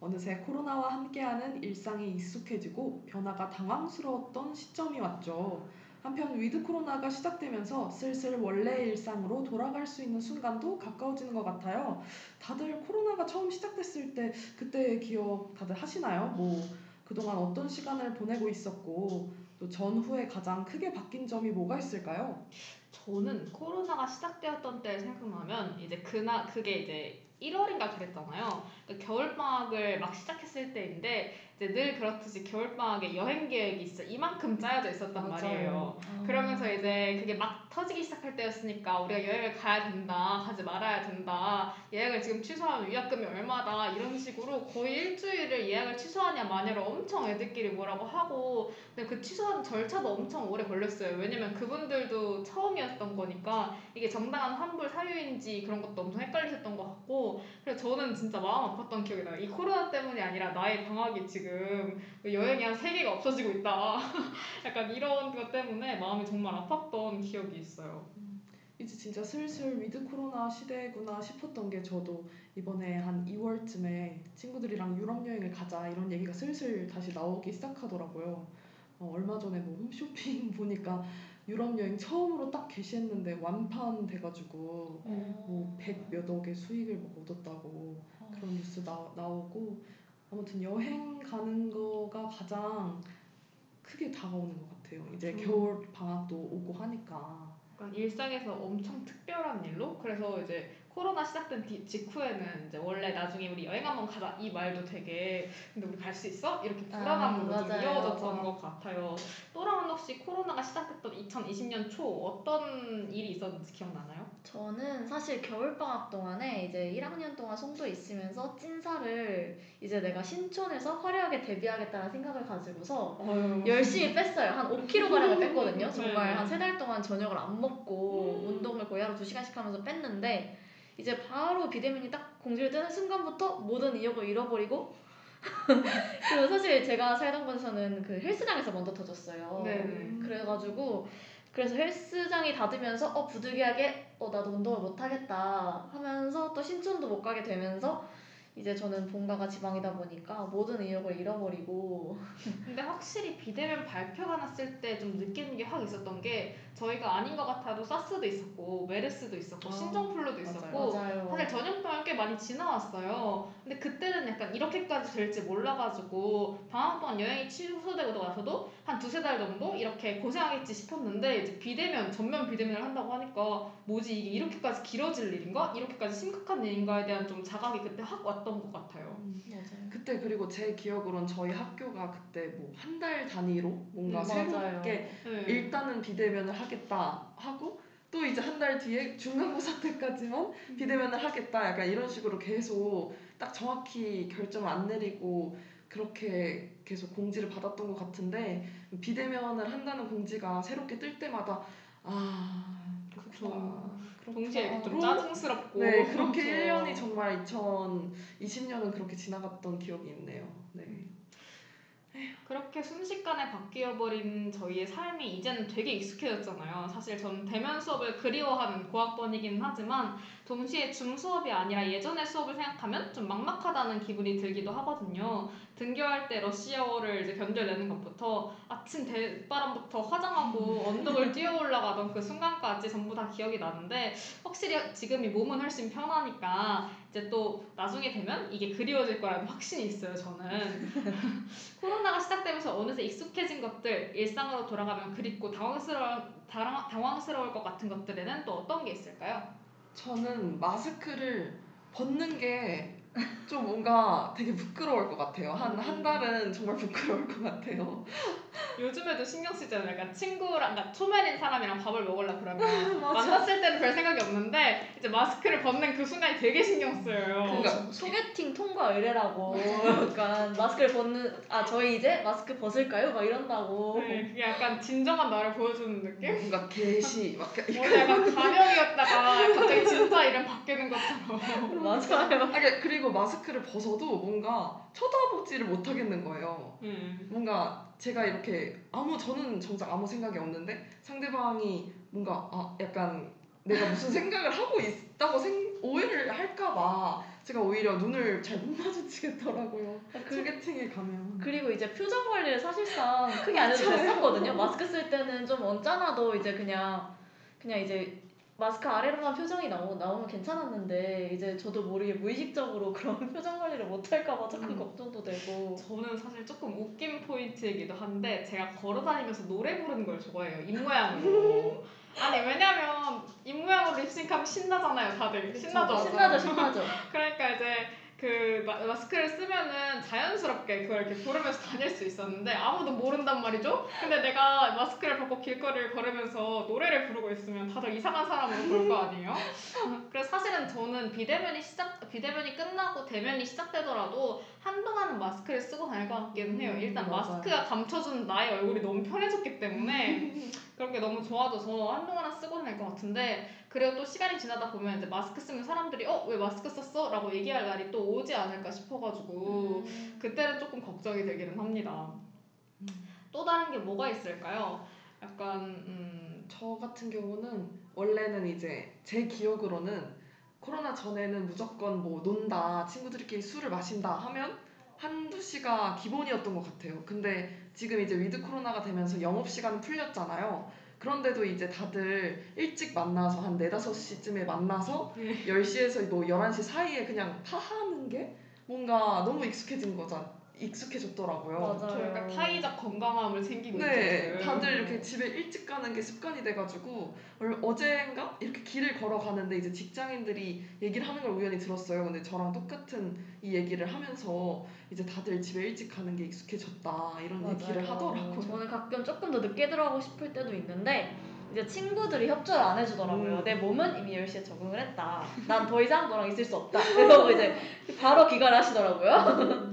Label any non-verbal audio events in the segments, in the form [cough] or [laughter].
어느새 코로나와 함께하는 일상이 익숙해지고 변화가 당황스러웠던 시점이 왔죠. 한편 with 코로나가 시작되면서 슬슬 원래 일상으로 돌아갈 수 있는 순간도 가까워지는 것 같아요. 다들 코로나가 처음 시작됐을 때 그때 기억 다들 하시나요? 뭐 그동안 어떤 시간을 보내고 있었고 또 전후에 가장 크게 바뀐 점이 뭐가 있을까요? 저는 코로나가 시작되었던 때를 생각하면 이제 그나 그게 이제 1월인가 그랬잖아요. 그러니까 겨울방학을 막 시작했을 때인데 이제 늘 그렇듯이 겨울방학에 여행 계획이 있어 이만큼 짜여져 있었단 맞아요. 말이에요. 그러면서 이제 그게 막 터지기 시작할 때였으니까 우리가 여행을 가야 된다, 가지 말아야 된다, 예약을 지금 취소하면 위약금이 얼마다 이런 식으로 거의 일주일을 예약을 취소하냐 마냐로 엄청 애들끼리 뭐라고 하고 근데 그 취소하는 절차도 엄청 오래 걸렸어요. 왜냐면 그분들도 처음이었 던 거니까 이게 정당한 환불 사유인지 그런 것도 엄청 헷갈리셨던 것 같고 그래서 저는 진짜 마음 아팠던 기억이 나요. 이 코로나 때문이 아니라 나의 방학이 지금 여행이 한 세 개가 없어지고 있다. [laughs] 약간 이런 것 때문에 마음이 정말 아팠던 기억이 있어요. 이제 진짜 슬슬 with 코로나 시대구나 싶었던 게 저도 이번에 한 2월쯤에 친구들이랑 유럽 여행을 가자 이런 얘기가 슬슬 다시 나오기 시작하더라고요. 어, 얼마 전에 뭐 홈쇼핑 [laughs] 보니까 유럽 여행 처음으로 딱 게시했는데 완판 돼가지고 뭐 100 몇 억의 수익을 막 얻었다고 그런 뉴스 나, 나오고 아무튼 여행 가는 거가 가장 크게 다가오는 것 같아요. 이제 음. 겨울 방학도 오고 하니까. 약간 일상에서 엄청 특별한 일로 그래서 이제 코로나 시작된 뒤- 직후에는 이제 원래 나중에 우리 여행 한번 가자 이 말도 되게 근데 우리 갈 수 있어? 이렇게 불안함으로 아, 좀 맞아요. 이어졌던. 것 같아요. 또랑은 혹시 코로나가 시작됐던 2020년 초 어떤 일이 있었는지 기억나나요? 저는 사실 겨울방학 동안에 이제 1학년 동안 송도에 있으면서 찐살을 이제 내가 신촌에서 화려하게 데뷔하겠다는 생각을 가지고서 열심히 뺐어요. 한 5kg가량을 뺐거든요. [laughs] 정말 네. 한세 달 동안 저녁을 안 먹고 운동을 거의 하루 2시간씩 하면서 뺐는데 이제 바로 비대면이 딱 공지를 뜨는 순간부터 모든 의욕을 잃어버리고 [laughs] 그리고 사실 제가 살던 곳에서는 그 헬스장에서 먼저 터졌어요. 네. 그래가지고 그래서 헬스장이 닫으면서 어 부득이하게 어 나도 운동을 못 하겠다 하면서 또 신촌도 못 가게 되면서 이제 저는 본가가 지방이다 보니까 모든 의욕을 잃어버리고 근데 확실히 비대면 발표가 났을 때 좀 느끼는 게 확 있었던 게 저희가 아닌 것 같아도 사스도 있었고 메르스도 있었고 아, 신종플루도. 있었고 맞아요. 사실 전염병을 꽤 많이 지나왔어요. 근데 그때는 약간 이렇게까지 될지 몰라가지고 방학 동안 여행이 취소되고 나서도 한 두세 달 정도 이렇게 고생하겠지 싶었는데 이제 비대면 전면 비대면을 한다고 하니까 뭐지 이게 이렇게까지 길어질 일인가? 이렇게까지 심각한 일인가에 대한 좀 자각이 그때 확 왔던 것 같아요. 맞아요. 그때 그리고 제 기억으로는 저희 학교가 그때 뭐 한 달 단위로 뭔가 음, 새롭게 네. 일단은 비대면을 하겠다 하고 또 이제 한 달 뒤에 중간고사 때까지만 비대면을 하겠다 약간 이런 식으로 계속 딱 정확히 결정을 안 내리고 그렇게 계속 공지를 받았던 것 같은데 비대면을 한다는 공지가 새롭게 뜰 때마다 아 그렇구나 그렇구나. 동시에 좀 로- 짜증스럽고 네, 그렇게 그렇죠. 1년이 정말 2020년은 그렇게 지나갔던 기억이 있네요. 네. 그렇게 순식간에 바뀌어버린 저희의 삶이 이제는 되게 익숙해졌잖아요. 사실 저는 대면 수업을 그리워하는 고학번이긴 하지만 동시에 줌 수업이 아니라 예전의 수업을 생각하면 좀 막막하다는 기분이 들기도 하거든요. 등교할 때 러시아어를 이제 견뎌내는 것부터 아침 대바람부터 화장하고 언덕을 뛰어 올라가던 그 순간까지 전부 다 기억이 나는데 확실히 지금 이 몸은 훨씬 편하니까 이제 또 나중에 되면 이게 그리워질 거라는 확신이 있어요. 저는 [laughs] 코로나가 시작되면서 어느새 익숙해진 것들 일상으로 돌아가면 그립고 당황스러워 당황, 당황스러울 것 같은 것들에는 또 어떤 게 있을까요? 저는 마스크를 벗는 게 좀 뭔가 되게 부끄러울 것 같아요. 한, 한 달은 정말 [laughs] 부끄러울 것 같아요. 요즘에도 신경 쓰잖아요. 약간 친구랑 그러니까 초면인 사람이랑 밥을 먹으려 그러면 [laughs] 만났을 때는 별 생각이 없는데 이제 마스크를 벗는 그 순간이 되게 신경 쓰여요. 그러니까 소- 소개팅 통과 의뢰라고 약간 마스크를 벗는 아 저희 이제 마스크 벗을까요? 막 이런다고 네, 그게 약간 진정한 나를 보여주는 느낌? 뭔가 개시 막 이렇게 뭐 약간 가명이었다가 갑자기 진짜 이름 바뀌는 것처럼. [laughs] 맞아요. 아, 그러니까 그리고 마스크를 벗어도 뭔가 쳐다보지를 못하겠는 거예요. 음. 뭔가 제가 이렇게 아무 저는 정작 아무 생각이 없는데 상대방이 뭔가 아 약간 내가 무슨 생각을 하고 있, 있다고 생, 오해를 할까봐 제가 오히려 눈을 잘 못 마주치겠더라고요. 그, 소개팅에 가면. 그리고 이제 표정 관리를 사실상 [laughs] 크게 안 해도 됐었거든요. 마스크 쓸 때는 좀 언짢아도 이제 그냥 그냥 이제 마스크 아래로만 표정이 나오, 나오면 괜찮았는데 이제 저도 모르게 무의식적으로 [laughs] 그런 표정 관리를 못 할까봐 조금 음. 걱정도 되고 저는 사실 조금 웃긴 포인트이기도 한데 제가 걸어다니면서 노래 부르는 걸 좋아해요 입 모양으로 [laughs] 아니 왜냐면 입 모양으로 립싱크하면 신나잖아요 다들 신나죠. 신나죠 신나죠. [laughs] 그러니까 이제 그 마, 마스크를 쓰면은 자연스럽게 그걸 이렇게 부르면서 다닐 수 있었는데 아무도 모른단 말이죠. 근데 내가 마스크를 벗고 길거리를 걸으면서 노래를 부르고 있으면 다들 이상한 사람으로 볼 거 아니에요? 그래서 사실은 저는 비대면이 시작 비대면이 끝나고 대면이 시작되더라도 한동안은 마스크를 쓰고 다닐 것 같기는 해요. 음, 일단 맞아요. 마스크가 감춰주는 나의 얼굴이 너무 편해졌기 때문에 [laughs] 그런 게 너무 좋아져서 한동안은 쓰고 다닐 것 같은데 그리고 또 시간이 지나다 보면 이제 마스크 쓰면 사람들이 어 왜 마스크 썼어? 라고 얘기할 날이 또 오지 않을까 싶어가지고 음. 그때는 조금 걱정이 되기는 합니다. 또 다른 게 뭐가 있을까요? 약간 음, 저 같은 경우는 원래는 이제 제 기억으로는 코로나 전에는 무조건 뭐 논다, 친구들끼리 술을 마신다 하면 한두 시가 기본이었던 것 같아요. 근데 지금 이제 with 코로나가 되면서 영업시간 풀렸잖아요. 그런데도 이제 다들 일찍 만나서 한 4, 5시쯤에 만나서 네. 10시에서 뭐 11시 사이에 그냥 파하는 게 뭔가 너무 익숙해진 거잖아. 익숙해졌더라고요. 맞아요. 저 약간 타이적 건강함을 챙기고 네, 있죠. 다들 이렇게 집에 일찍 가는 게 습관이 돼가지고 얼- 어젠가 이렇게 길을 걸어가는데 이제 직장인들이 얘기를 하는 걸 우연히 들었어요. 근데 저랑 똑같은 이 얘기를 하면서 이제 다들 집에 일찍 가는 게 익숙해졌다 이런 얘기를 맞아요. 하더라고요. 저는 가끔 조금 더 늦게 들어가고 싶을 때도 있는데 이제 친구들이 협조를 안 해주더라고요. 음. 내 몸은 이미 10시에 적응을 했다. 난 더 이상 너랑 있을 수 없다. 그래서 이제 바로 귀가를 하시더라고요.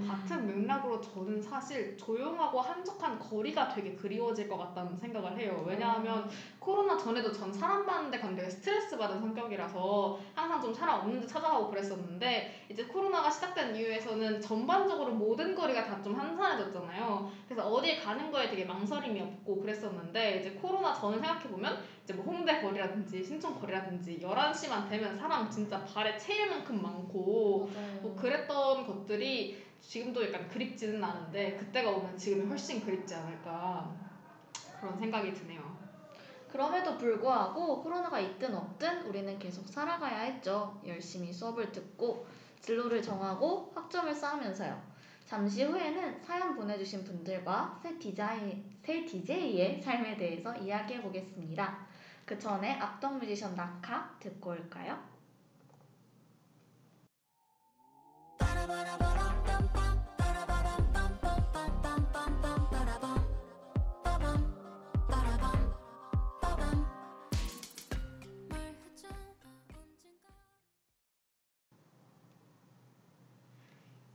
같은 맥락으로 저는 사실 조용하고 한적한 거리가 되게 그리워질 것 같다는 생각을 해요. 왜냐하면 코로나 전에도 전 사람 많은 데 가면 되게 스트레스 받은 성격이라서 항상 좀 사람 없는 데 찾아가고 그랬었는데 이제 코로나가 시작된 이후에서는 전반적으로 모든 거리가 다 좀 한산해졌잖아요. 그래서 어딜 가는 거에 되게 망설임이 없고 그랬었는데 이제 코로나 전을 생각해보면 이제 뭐 홍대 거리라든지 신촌 거리라든지 11시만 되면 사람 진짜 발에 채일 만큼 많고 뭐 그랬던 것들이 지금도 약간 그립지는 않은데 그때가 오면 지금이 훨씬 그립지 않을까 그런 생각이 드네요. 그럼에도 불구하고 코로나가 있든 없든 우리는 계속 살아가야 했죠. 열심히 수업을 듣고 진로를 정하고 학점을 쌓으면서요. 잠시 후에는 사연 보내주신 분들과 새 디자인, 새 DJ의 삶에 대해서 이야기해 보겠습니다. 그 전에 악동 뮤지션 낙하 듣고 올까요?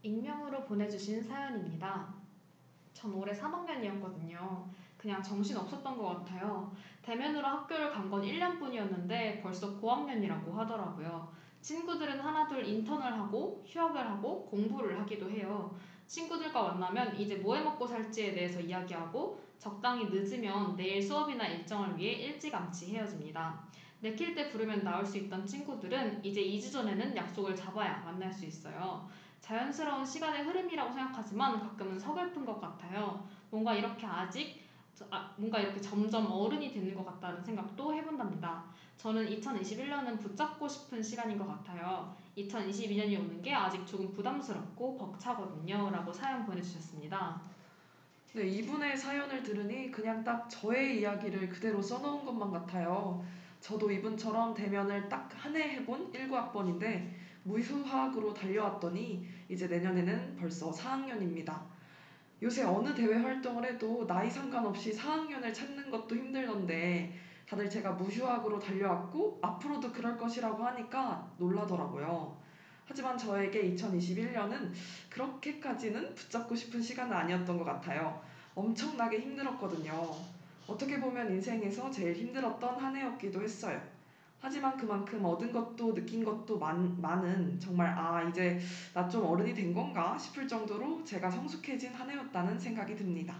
익명으로 보내주신 사연입니다. 전 올해 3학년이었거든요. 그냥 정신 없었던 것 같아요. 대면으로 학교를 간 건 1년뿐이었는데 벌써 고학년이라고 하더라고요. 친구들은 하나둘 인턴을 하고 휴학을 하고 공부를 하기도 해요. 친구들과 만나면 이제 뭐 해 먹고 살지에 대해서 이야기하고 적당히 늦으면 내일 수업이나 일정을 위해 일찌감치 헤어집니다. 내킬 때 부르면 나올 수 있던 친구들은 이제 2주 전에는 약속을 잡아야 만날 수 있어요. 자연스러운 시간의 흐름이라고 생각하지만 가끔은 서글픈 것 같아요. 뭔가 이렇게 아직 저- 아, 뭔가 이렇게 점점 어른이 되는 것 같다는 생각도 해본답니다. 저는 2021년은 붙잡고 싶은 시간인 것 같아요. 2022년이 오는 게 아직 조금 부담스럽고 벅차거든요. 라고 사연 보내주셨습니다. 네, 이분의 사연을 들으니 그냥 딱 저의 이야기를 그대로 써놓은 것만 같아요. 저도 이분처럼 대면을 딱 한 해 해본 19학번인데 무휴학으로 달려왔더니 이제 내년에는 벌써 4학년입니다. 요새 어느 대회 활동을 해도 나이 상관없이 4학년을 찾는 것도 힘들던데 다들 제가 무휴학으로 달려왔고 앞으로도 그럴 것이라고 하니까 놀라더라고요. 하지만 저에게 2021년은 그렇게까지는 붙잡고 싶은 시간은 아니었던 것 같아요. 엄청나게 힘들었거든요. 어떻게 보면 인생에서 제일 힘들었던 한 해였기도 했어요. 하지만 그만큼 얻은 것도 느낀 것도 많, 많은 정말 아 이제 나 좀 어른이 된 건가 싶을 정도로 제가 성숙해진 한 해였다는 생각이 듭니다.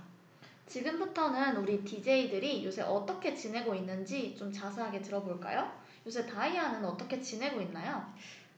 지금부터는 우리 DJ들이 요새 어떻게 지내고 있는지 좀 자세하게 들어볼까요? 요새 다이아는 어떻게 지내고 있나요?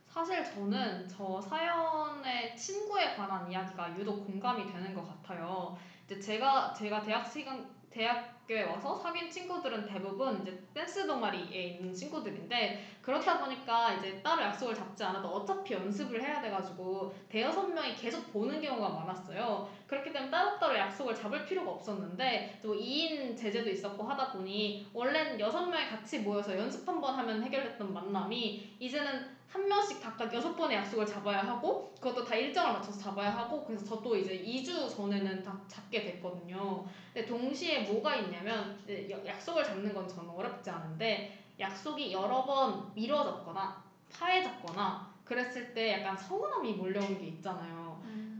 사실 저는 저 사연의 친구에 관한 이야기가 유독 공감이 되는 것 같아요. 이제 제가 제가 대학 시간 대학교에 와서 사귄 친구들은 대부분 이제 댄스 동아리에 있는 친구들인데 그렇다 보니까 이제 따로 약속을 잡지 않아도 어차피 연습을 해야 돼가지고 대여섯 명이 계속 보는 경우가 많았어요. 그렇기 때문에 따로따로 약속을 잡을 필요가 없었는데 또 2인 제재도 있었고 하다 보니 원래는 여섯 명이 같이 모여서 연습 한 번 하면 해결됐던 만남이 이제는 한 명씩 각각 여섯 번의 약속을 잡아야 하고 그것도 다 일정을 맞춰서 잡아야 하고 그래서 저도 이제 2주 전에는 다 잡게 됐거든요. 근데 동시에 뭐가 있냐면 약속을 잡는 건 저는 어렵지 않은데 약속이 여러 번 미뤄졌거나 파해졌거나 그랬을 때 약간 서운함이 몰려오는 게 있잖아요.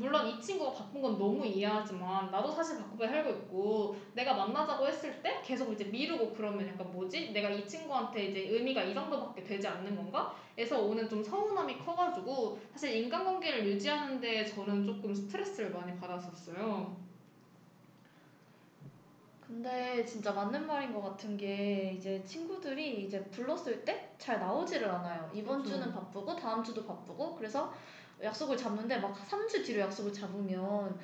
물론 이 친구가 바쁜 건 너무 이해하지만 나도 사실 바쁘게 살고 있고 내가 만나자고 했을 때 계속 이제 미루고 그러면 약간 뭐지? 내가 이 친구한테 이제 의미가 이 정도밖에 되지 않는 건가? 에서 오는 좀 서운함이 커가지고 사실 인간관계를 유지하는 데 저는 조금 스트레스를 많이 받았었어요. 근데 진짜 맞는 말인 것 같은 게 이제 친구들이 이제 불렀을 때 잘 나오지를 않아요. 이번 그쵸. 주는 바쁘고 다음 주도 바쁘고 그래서 약속을 잡는데 막 3주 뒤로 약속을 잡으면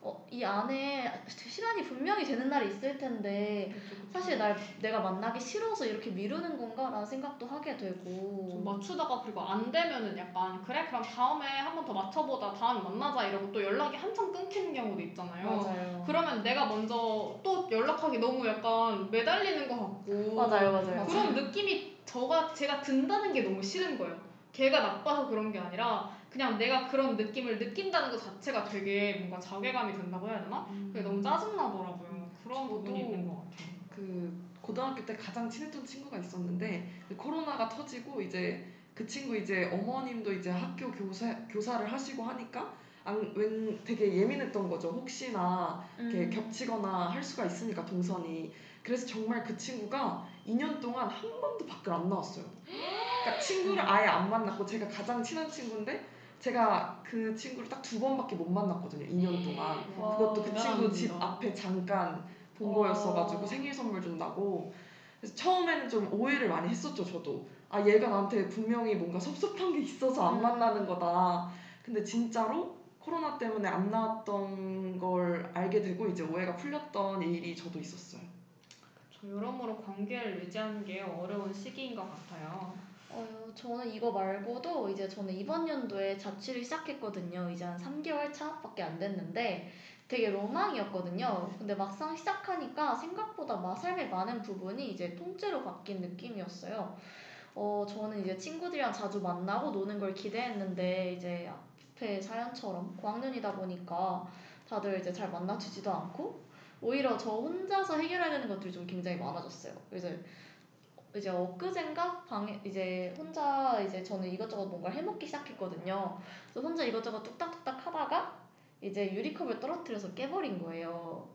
어, 이 안에 시간이 분명히 되는 날이 있을 텐데 사실 날 내가 만나기 싫어서 이렇게 미루는 건가라는 생각도 하게 좀 되고 맞추다가 그리고 안 되면은 약간 그래 그럼 다음에 한 번 더 맞춰보자 다음에 만나자 이러고 또 연락이 한참 끊기는 경우도 있잖아요. 맞아요. 그러면 내가 먼저 또 연락하기 너무 약간 매달리는 것 같고 맞아요, 맞아요. 그런 느낌이 저가 제가 든다는 게 너무 싫은 거예요. 걔가 나빠서 그런 게 아니라 그냥 내가 그런 느낌을 느낀다는 것 자체가 되게 뭔가 자괴감이 든다고 해야 되나? 그게 너무 짜증나더라고요. 그런 부분이 있는 것 같아요. 그 고등학교 때 가장 친했던 친구가 있었는데 코로나가 터지고 이제 그 친구 이제 어머님도 이제 학교 교사 교사를 하시고 하니까 안, 웬 되게 예민했던 거죠. 혹시나 이렇게 음. 겹치거나 할 수가 있으니까 동선이. 그래서 정말 그 친구가 2년 동안 한 번도 밖을 안 나왔어요. 그러니까 친구를 아예 안 만났고 제가 가장 친한 친구인데 제가 그 친구를 딱 두 번밖에 못 만났거든요. 2년 동안. 와. 그것도 그 친구. 집 앞에 잠깐 본 와. 거였어가지고 생일 선물 준다고. 그래서 처음에는 좀 오해를 많이 했었죠, 저도. 아, 얘가 나한테 분명히 뭔가 섭섭한 게 있어서 안 음. 만나는 거다. 근데 진짜로 코로나 때문에 안 나왔던 걸 알게 되고 이제 오해가 풀렸던 일이 저도 있었어요. 저 여러모로 관계를 유지하는 게 어려운 시기인 것 같아요. 어, 저는 이거 말고도 이제 저는 이번 연도에 자취를 시작했거든요. 이제 한 3개월 차밖에 안 됐는데 되게 로망이었거든요. 근데 막상 시작하니까 생각보다 막 삶의 많은 부분이 이제 통째로 바뀐 느낌이었어요. 어, 저는 이제 친구들이랑 자주 만나고 노는 걸 기대했는데 이제 앞에 사연처럼 고학년이다 보니까 다들 이제 잘 만나주지도 않고 오히려 저 혼자서 해결해야 되는 것들이 좀 굉장히 많아졌어요. 이제 이제 엊그젠가 방에 이제 혼자 이제 저는 이것저것 뭔가를 해먹기 시작했거든요. 그래서 혼자 이것저것 뚝딱뚝딱 하다가 이제 유리컵을 떨어뜨려서 깨버린 거예요.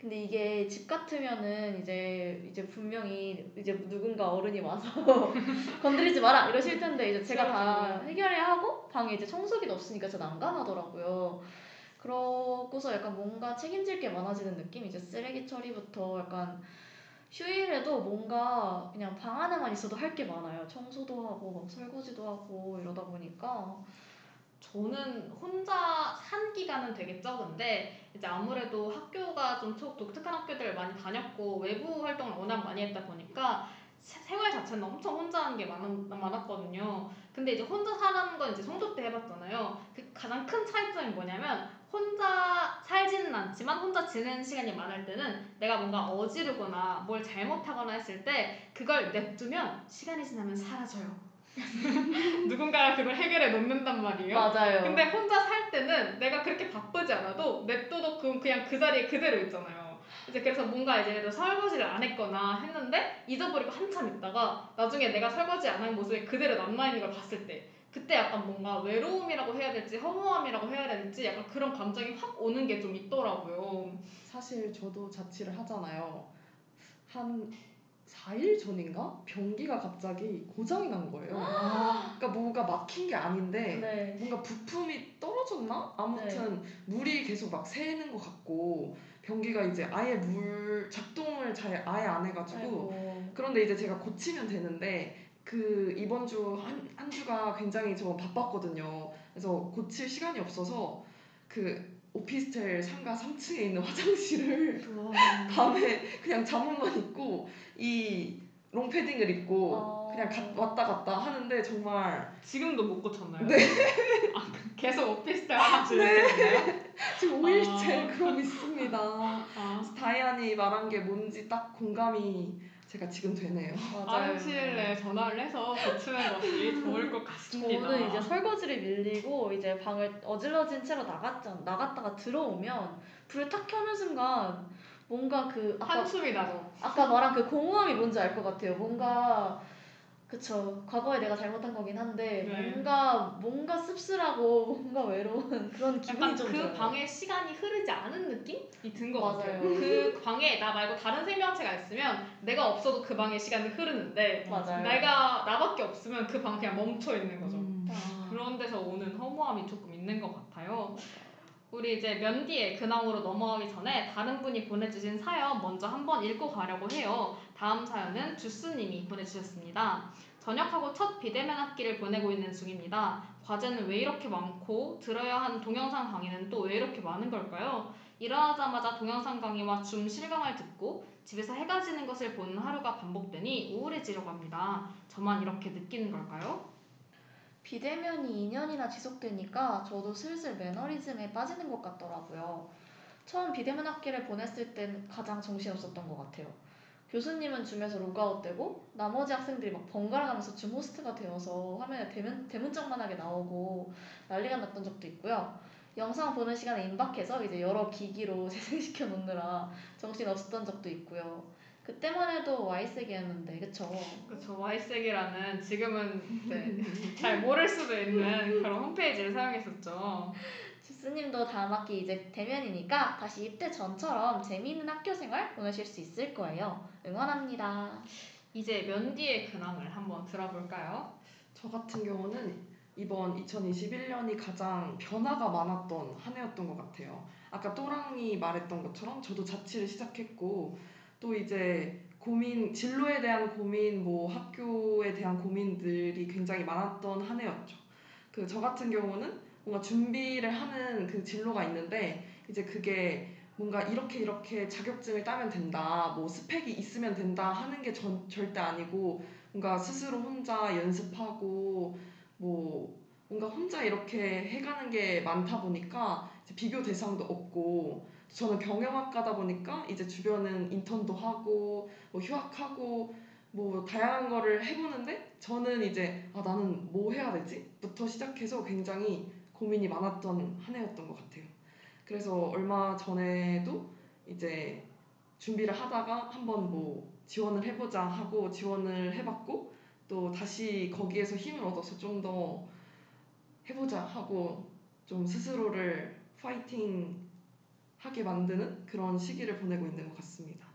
근데 이게 집 같으면은 이제 이제 분명히 이제 누군가 어른이 와서 [laughs] 건드리지 마라 이러실 텐데 이제 제가 다 해결해야 하고 방에 이제 청소기도 없으니까 진짜 난감하더라고요. 그러고서 약간 뭔가 책임질 게 많아지는 느낌? 이제 쓰레기 처리부터 약간 휴일에도 뭔가 그냥 방 안에만 있어도 할 게 많아요. 청소도 하고 막 설거지도 하고 이러다 보니까 저는 혼자 산 기간은 되게 적은데 이제 아무래도 학교가 좀 초- 독특한 학교들을 많이 다녔고 외부 활동을 워낙 많이 했다 보니까 세- 생활 자체는 엄청 혼자 하는 게 많, 많았 거든요. 근데 이제 혼자 사는 건 이제 성도 때 해봤잖아요. 그 가장 큰 차이점이 뭐냐면 않지만 혼자 지내는 시간이 많을 때는 내가 뭔가 어지르거나 뭘 잘못하거나 했을 때 그걸 냅두면 시간이 지나면 사라져요. [laughs] 누군가가 그걸 해결해 놓는단 말이에요. 맞아요. 근데 혼자 살 때는 내가 그렇게 바쁘지 않아도 냅둬도 그 그냥 그 자리에 그대로 있잖아요. 이제 그래서 뭔가 이제 예를 설거지를 안 했거나 했는데 잊어버리고 한참 있다가 나중에 내가 설거지 안 한 모습이 그대로 남아 있는 걸 봤을 때 그때 약간 뭔가 외로움이라고 해야 될지 허무함이라고 해야 될지 약간 그런 감정이 확 오는 게 좀 있더라고요. 사실 저도 자취를 하잖아요. 한 4일 전인가? 변기가 갑자기 고장이 난 거예요. [gasps] 그러니까 뭐가 막힌 게 아닌데 네. 뭔가 부품이 떨어졌나? 아무튼 물이 계속 막 새는 것 같고 변기가 이제 아예 물 작동을 잘 아예 안 해가지고 아이고. 그런데 이제 제가 고치면 되는데 그 이번 주 한 한 주가 굉장히 저 바빴거든요. 그래서 고칠 시간이 없어서 그 오피스텔 상가 3층에 있는 [laughs] 화장실을 밤에 그냥 잠옷만 입고 이 롱패딩을 입고 어. 그냥 가- 왔다 갔다 하는데 정말 지금도 못 고쳤나요? 네. [laughs] 아, 계속 오피스텔 화장실에 있나요? 지금 아. 5일째 그러고 있습니다. 아, 다이안이 말한 게 뭔지 딱 공감이 제가 지금 되네요. 맞아요. 화장실에 전화를 해서 고치는 것이 좋을 것 같습니다. 저는 이제 설거지를 밀리고 이제 방을 어질러진 채로 나갔자 나갔다가 들어오면 불을 탁 켜는 순간 뭔가 그 아까 한숨이 나죠. 아까 말한 그 공허함이 뭔지 알 것 같아요. 뭔가 그쵸 과거에 내가 잘못한 거긴 한데 네. 뭔가 뭔가 씁쓸하고 [laughs] 뭔가 외로운 그런 기분이 약간 좀 그 들어요. 방에 시간이 흐르지 않은 느낌이 든 것 같아요. 맞아요. 그 방에 나 말고 다른 생명체가 있으면 내가 없어도 그 방에 시간이 흐르는데 맞아요. 내가 나밖에 없으면 그 방 그냥 멈춰 있는 거죠. 음. 아, 그런 데서 오는 허무함이 조금 있는 것 같아요. 우리 이제 면디의 근황으로 넘어가기 전에 다른 분이 보내주신 사연 먼저 한번 읽고 가려고 해요. 다음 사연은 주스님이 보내주셨습니다. 전역하고 첫 비대면 학기를 보내고 있는 중입니다. 과제는 왜 이렇게 많고 들어야 하는 동영상 강의는 또 왜 이렇게 많은 걸까요? 일어나자마자 동영상 강의와 줌 실강을 듣고 집에서 해가 지는 것을 보는 하루가 반복되니 우울해지려고 합니다. 저만 이렇게 느끼는 걸까요? 비대면이 2년이나 지속되니까 저도 슬슬 매너리즘에 빠지는 것 같더라고요. 처음 비대면 학기를 보냈을 땐 가장 정신없었던 것 같아요. 교수님은 줌에서 로그아웃되고 나머지 학생들이 막 번갈아 가면서 줌 호스트가 되어서 화면에 대문, 대문짝만하게 나오고 난리가 났던 적도 있고요. 영상 보는 시간에 임박해서 이제 여러 기기로 [laughs] 재생시켜 놓느라 정신 없었던 적도 있고요. 그때만 해도 Y색이었는데 그쵸? 그렇죠. Y색이라는 지금은 이제 잘 모를 수도 있는 그런 홈페이지를 사용했었죠. 주스님도 다음 학기 이제 대면이니까 다시 입대 전처럼 재미있는 학교 생활 보내실 수 있을 거예요. 응원합니다. 이제 면디의 근황을 한번 들어볼까요? 저 같은 경우는 이번 2021년이 가장 변화가 많았던 한 해였던 것 같아요. 아까 또랑이 말했던 것처럼 저도 자취를 시작했고 또 이제 고민 진로에 대한 고민 뭐 학교에 대한 고민들이 굉장히 많았던 한 해였죠. 그 저 같은 경우는 뭔가 준비를 하는 그 진로가 있는데 이제 그게 뭔가 이렇게 이렇게 자격증을 따면 된다, 뭐 스펙이 있으면 된다 하는 게 전, 절대 아니고 뭔가 스스로 혼자 연습하고 뭐 뭔가 혼자 이렇게 해가는 게 많다 보니까 비교 대상도 없고 저는 경영학과다 보니까 이제 주변은 인턴도 하고 뭐 휴학하고 뭐 다양한 거를 해보는데 저는 이제 아 나는 뭐 해야 되지?부터 시작해서 굉장히 고민이 많았던 한 해였던 것 같아요. 그래서 얼마 전에도 이제 준비를 하다가 한번 뭐 지원을 해보자 하고 지원을 해봤고 또 다시 거기에서 힘을 얻어서 좀 더 해보자 하고 좀 스스로를 파이팅 하게 만드는 그런 시기를 보내고 있는 것 같습니다.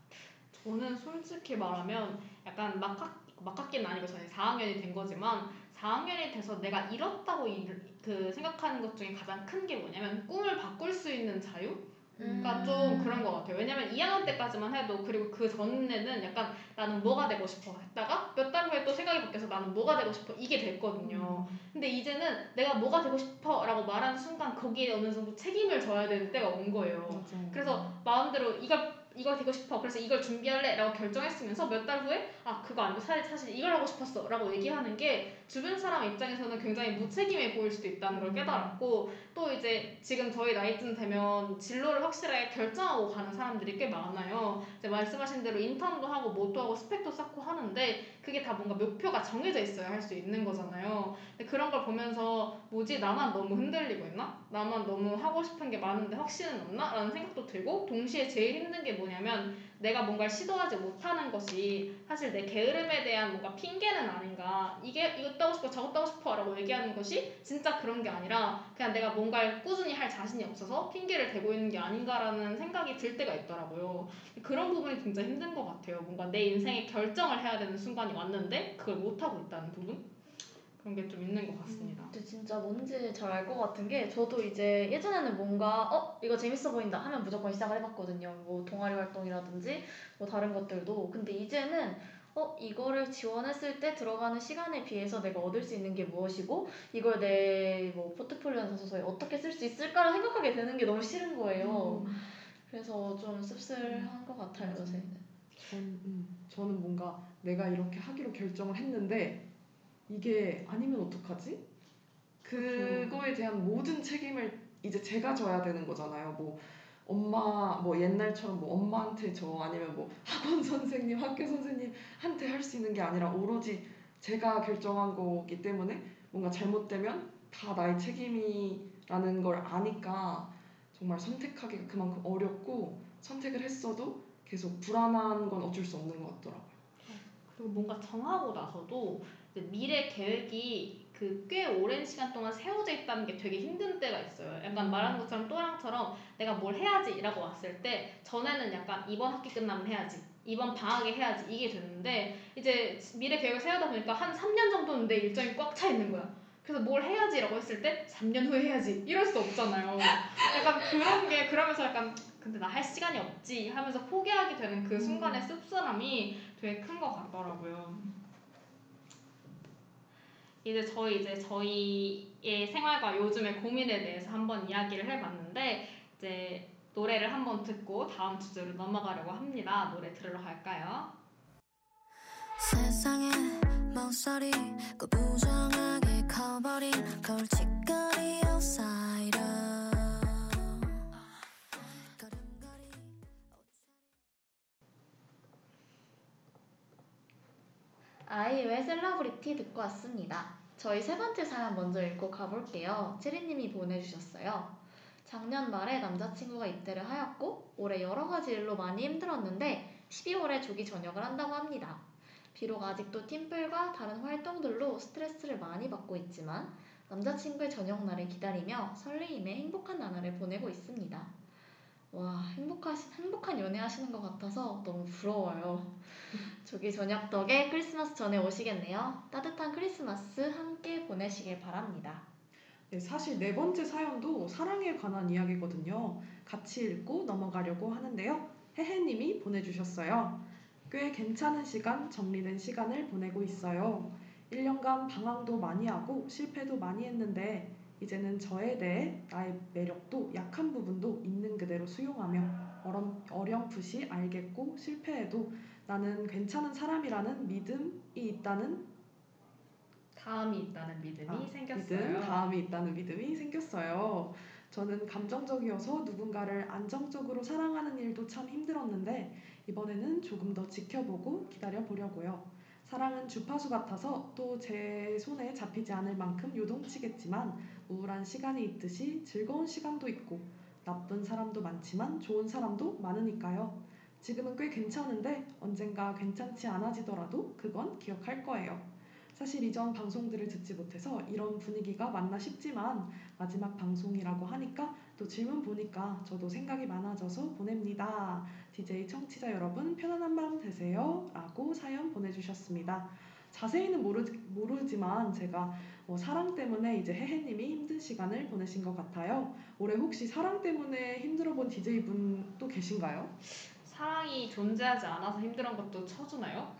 저는 솔직히 말하면 약간 막학 막학기는 아니고 저는 4학년이 된 거지만 4학년이 돼서 내가 잃었다고 이- 그 생각하는 것 중에 가장 큰 게 뭐냐면 꿈을 바꿀 수 있는 자유? 그러니까 좀 그런 것 같아요. 왜냐면 2학년 때까지만 해도 그리고 그 전에는 약간 나는 뭐가 되고 싶어 했다가 몇 달 후에 또 생각이 바뀌어서 나는 뭐가 되고 싶어 이게 됐거든요. 근데 이제는 내가 뭐가 되고 싶어 라고 말하는 순간 거기에 어느 정도 책임을 져야 되는 때가 온 거예요. 맞아요. 그래서 마음대로 이걸 이걸 되고 싶어 그래서 이걸 준비할래 라고 결정했으면서 몇 달 후에 아 그거 아니고 사실 사실 이걸 하고 싶었어 라고 얘기하는 게 주변 사람 입장에서는 굉장히 무책임해 보일 수도 있다는 걸 깨달았고 또 이제 지금 저희 나이쯤 되면 진로를 확실하게 결정하고 가는 사람들이 꽤 많아요. 이제 말씀하신 대로 인턴도 하고 뭐도 하고 스펙도 쌓고 하는데 그게 다 뭔가 목표가 정해져 있어야 할 수 있는 거잖아요. 근데 그런 걸 보면서 뭐지 나만 너무 흔들리고 있나? 나만 너무 하고 싶은 게 많은데 확신은 없나? 라는 생각도 들고 동시에 제일 힘든 게 뭐냐면 내가 뭔가를 시도하지 못하는 것이 사실 내 게으름에 대한 뭔가 핑계는 아닌가. 이게 이것도 하고 싶어 저것도 하고 싶어 라고 얘기하는 것이 진짜 그런 게 아니라 그냥 내가 뭔가를 꾸준히 할 자신이 없어서 핑계를 대고 있는 게 아닌가라는 생각이 들 때가 있더라고요. 그런 부분이 굉장히 힘든 것 같아요. 뭔가 내 인생의 결정을 해야 되는 순간이 왔는데 그걸 못하고 있다는 부분 그런 게 좀 있는 것 같습니다 근데 진짜 뭔지 잘 알 것 같은 게 저도 이제 예전에는 뭔가 어 이거 재밌어 보인다 하면 무조건 시작을 해봤거든요. 뭐 동아리 활동이라든지 뭐 다른 것들도 근데 이제는 어 이거를 지원했을 때 들어가는 시간에 비해서 내가 얻을 수 있는 게 무엇이고 이걸 내 뭐 포트폴리오나 자소서에 어떻게 쓸 수 있을까를 생각하게 되는 게 너무 싫은 거예요. 음. 그래서 좀 씁쓸한 것 같아요. 요새는. 전, 음, 저는 뭔가 내가 이렇게 하기로 결정을 했는데 이게 아니면 어떡하지? 그거에 대한 모든 책임을 이제 제가 져야 되는 거잖아요. 뭐 엄마 뭐 옛날처럼 뭐 엄마한테 저 아니면 뭐 학원 선생님, 학교 선생님한테 할 수 있는 게 아니라 오로지 제가 결정한 거기 때문에 뭔가 잘못되면 다 나의 책임이라는 걸 아니까 정말 선택하기가 그만큼 어렵고 선택을 했어도 계속 불안한 건 어쩔 수 없는 것 같더라고요. 그리고 뭔가 정하고 나서도 미래 계획이 그 꽤 오랜 시간 동안 세워져 있다는 게 되게 힘든 때가 있어요. 약간 말하는 것처럼 또랑처럼 내가 뭘 해야지라고 왔을 때 전에는 약간 이번 학기 끝나면 해야지. 이번 방학에 해야지 이게 됐는데 이제 미래 계획을 세우다 보니까 한 3년 정도는 내 일정이 꽉 차 있는 거야. 그래서 뭘 해야지라고 했을 때 3년 후에 해야지 이럴 수 없잖아요. 약간 그런 게 그러면서 약간 근데 나 할 시간이 없지 하면서 포기하게 되는 그 순간의 씁쓸함이 되게 큰 것 같더라고요. 이제 저희 이제 저희의 생활과 요즘의 고민에 대해서 한번 이야기를 해봤는데 이제 노래를 한번 듣고 다음 주제로 넘어가려고 합니다. 노래 들으러 갈까요? 세상의 모서리 구부정하게 커버린 골칫거리 outsider 아이유의 셀러브리티 듣고 왔습니다. 저희 세 번째 사연 먼저 읽고 가볼게요. 체리님이 보내주셨어요. 작년 말에 남자친구가 입대를 하였고 올해 여러 가지 일로 많이 힘들었는데 12월에 조기 전역을 한다고 합니다. 비록 아직도 팀플과 다른 활동들로 스트레스를 많이 받고 있지만 남자친구의 저녁날을 기다리며 설레임에 행복한 나날을 보내고 있습니다. 와 행복하시, 행복한 연애 하시는 것 같아서 너무 부러워요. 조기 저녁 덕에 크리스마스 전에 오시겠네요. 따뜻한 크리스마스 함께 보내시길 바랍니다. 네, 사실 네 번째 사연도 사랑에 관한 이야기거든요. 같이 읽고 넘어가려고 하는데요. 해해님이 보내주셨어요. 꽤 괜찮은 시간, 정리된 시간을 보내고 있어요. 1년간 방황도 많이 하고 실패도 많이 했는데 이제는 저에 대해 나의 매력도 약한 부분도 있는 그대로 수용하며 어렴, 어렴 풋이 알겠고 실패해도 나는 괜찮은 사람이라는 믿음이 있다는 다음이 있다는 믿음이 아, 생겼어요. 믿음, 다음이 있다는 믿음이 생겼어요. 저는 감정적이어서 누군가를 안정적으로 사랑하는 일도 참 힘들었는데 이번에는 조금 더 지켜보고 기다려 보려고요. 사랑은 주파수 같아서 또 제 손에 잡히지 않을 만큼 요동치겠지만 우울한 시간이 있듯이 즐거운 시간도 있고 나쁜 사람도 많지만 좋은 사람도 많으니까요. 지금은 꽤 괜찮은데 언젠가 괜찮지 않아지더라도 그건 기억할 거예요. 사실 이전 방송들을 듣지 못해서 이런 분위기가 맞나 싶지만 마지막 방송이라고 하니까 또 질문 보니까 저도 생각이 많아져서 보냅니다. DJ 청취자 여러분 편안한 밤 되세요. 라고 사연 보내주셨습니다. 자세히는 모르, 모르지만 제가 어, 사랑 때문에 이제 해해님이 힘든 시간을 보내신 것 같아요. 올해 혹시 사랑 때문에 힘들어 본 DJ분 또 계신가요? 사랑이 존재하지 않아서 힘들은 것도 쳐주나요?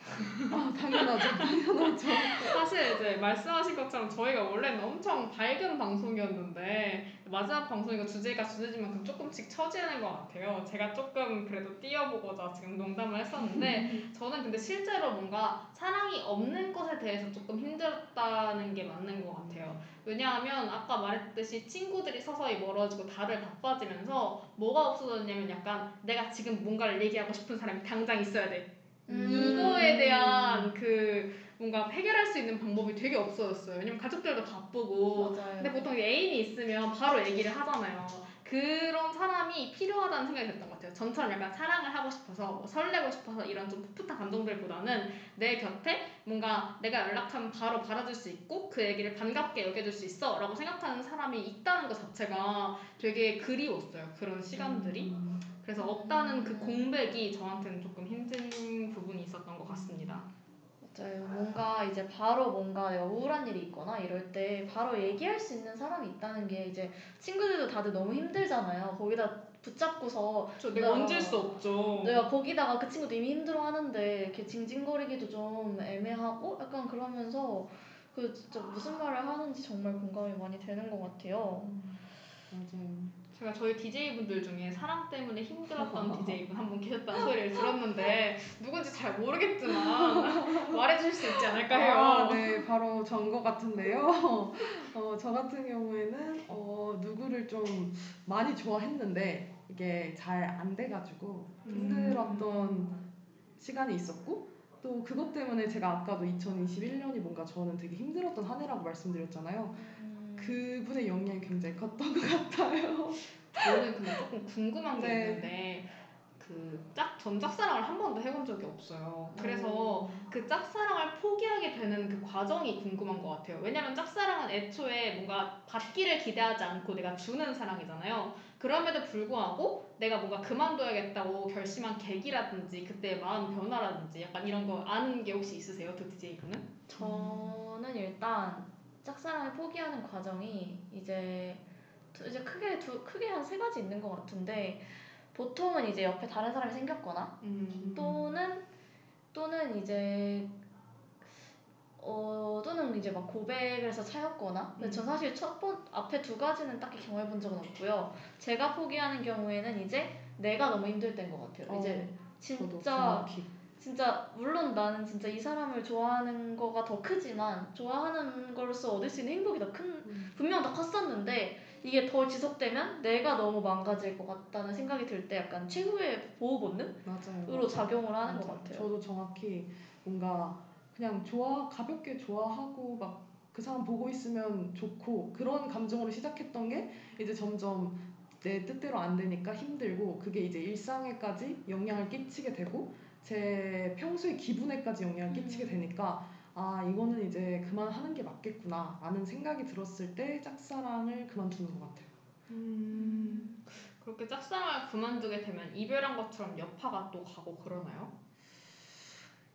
아, 당연하죠. 당연하죠. 사실 이제 말씀하신 것처럼 저희가 원래는 엄청 밝은 방송이었는데 마지막 방송이고 주제가 주제지만큼 조금씩 처지는 것 같아요. 제가 조금 그래도 띄워보고자 지금 농담을 했었는데 [laughs] 저는 근데 실제로 뭔가 사랑이 없는 것에 대해서 조금 힘들었다는 게 맞는 것 같아요. 왜냐하면 아까 말했듯이 친구들이 서서히 멀어지고 다들 바빠지면서 뭐가 없어졌냐면 약간 내가 지금 뭔가를 얘기하고 싶은 사람이 당장 있어야 돼. 음. 이거에 대한 그 뭔가 해결할 수 있는 방법이 되게 없어졌어요. 왜냐면 가족들도 바쁘고 맞아요. 근데 보통 애인이 있으면 바로 얘기를 하잖아요. 그런 사람이 필요하다는 생각이 들었던 것 같아요. 전처럼 약간 사랑을 하고 싶어서 뭐 설레고 싶어서 이런 좀 풋풋한 감정들보다는 내 곁에 뭔가 내가 연락하면 바로 받아줄 수 있고 그 얘기를 반갑게 여겨줄 수 있어 라고 생각하는 사람이 있다는 것 자체가 되게 그리웠어요. 그런 시간들이. 음, 그래서 없다는 그 공백이 저한테는 조금 힘든 부분이 있었던 것 같습니다. 맞아요. 뭔가 이제 바로 뭔가 내가 우울한 일이 있거나 이럴 때 바로 얘기할 수 있는 사람이 있다는 게 이제 친구들도 다들 너무 힘들잖아요. 거기다 붙잡고서 저 내가 얹을 수 없죠. 내가 거기다가 그 친구도 이미 힘들어 하는데 이렇게 징징거리기도 좀 애매하고 약간 그러면서 그 진짜 무슨 말을 하는지 정말 공감이 많이 되는 것 같아요. 맞아요. 제가 저희 DJ분들 중에 사랑 때문에 힘들었던 DJ분 한 분 계셨다는 소리를 들었는데 누군지 잘 모르겠지만 말해줄 수 있지 않을까 해요. 아, 네, 바로 전 것 같은데요. 어, 저 같은 경우에는 어, 누구를 좀 많이 좋아했는데 이게 잘 안 돼가지고 힘들었던 시간이 있었고 또 그것 때문에 제가 아까도 2021년이 뭔가 저는 되게 힘들었던 한 해라고 말씀드렸잖아요. 음, 그분의 영향이 굉장히 컸던 것 같아요. 저는 근데 조금 궁금한 게 네. 있는데 그짝 전 짝사랑을 한 번도 해본 적이 없어요. 그래서 그 짝사랑을 포기하게 되는 그 과정이 궁금한 것 같아요. 왜냐면 짝사랑은 애초에 뭔가 받기를 기대하지 않고 내가 주는 사랑이잖아요. 그럼에도 불구하고 내가 뭔가 그만둬야겠다고 결심한 계기라든지 그때 마음 변화라든지 약간 이런 거 아는 게 혹시 있으세요? 그 DJ분은? 저는 일단 짝사랑을 포기하는 과정이 이제 두- 이제 크게 두 크게 한 세 가지 있는 것 같은데 보통은 이제 옆에 다른 사람이 생겼거나 음. 또는 또는 이제 어 또는 이제 막 고백을 해서 차였거나 근데 전 음. 사실 첫 번 앞에 두 가지는 딱히 경험해 본 적은 없고요 제가 포기하는 경우에는 이제 내가 너무 힘들 때인 것 같아요 이제 저도 진짜 정확히. 진짜 물론 나는 진짜 이 사람을 좋아하는 거가 더 크지만 좋아하는 거로서 얻을 수 있는 행복이 더큰 음. 분명 더 컸었는데 이게 더 지속되면 내가 너무 망가질 것 같다는 생각이 들 때 약간 최후의 보호 본능으로. 작용을 하는 것 맞아요. 같아요. 저도 정확히 뭔가 그냥 좋아 가볍게 좋아하고 막 그 사람 보고 있으면 좋고 그런 감정으로 시작했던 게 이제 점점 내 뜻대로 안 되니까 힘들고 그게 이제 일상에까지 영향을 끼치게 되고 제 평소의 기분에까지 영향을 끼치게 음. 되니까 아 이거는 이제 그만하는 게 맞겠구나 라는 생각이 들었을 때 짝사랑을 그만두는 것 같아요. 음. 그렇게 짝사랑을 그만두게 되면 이별한 것처럼 여파가 또 가고 그러나요?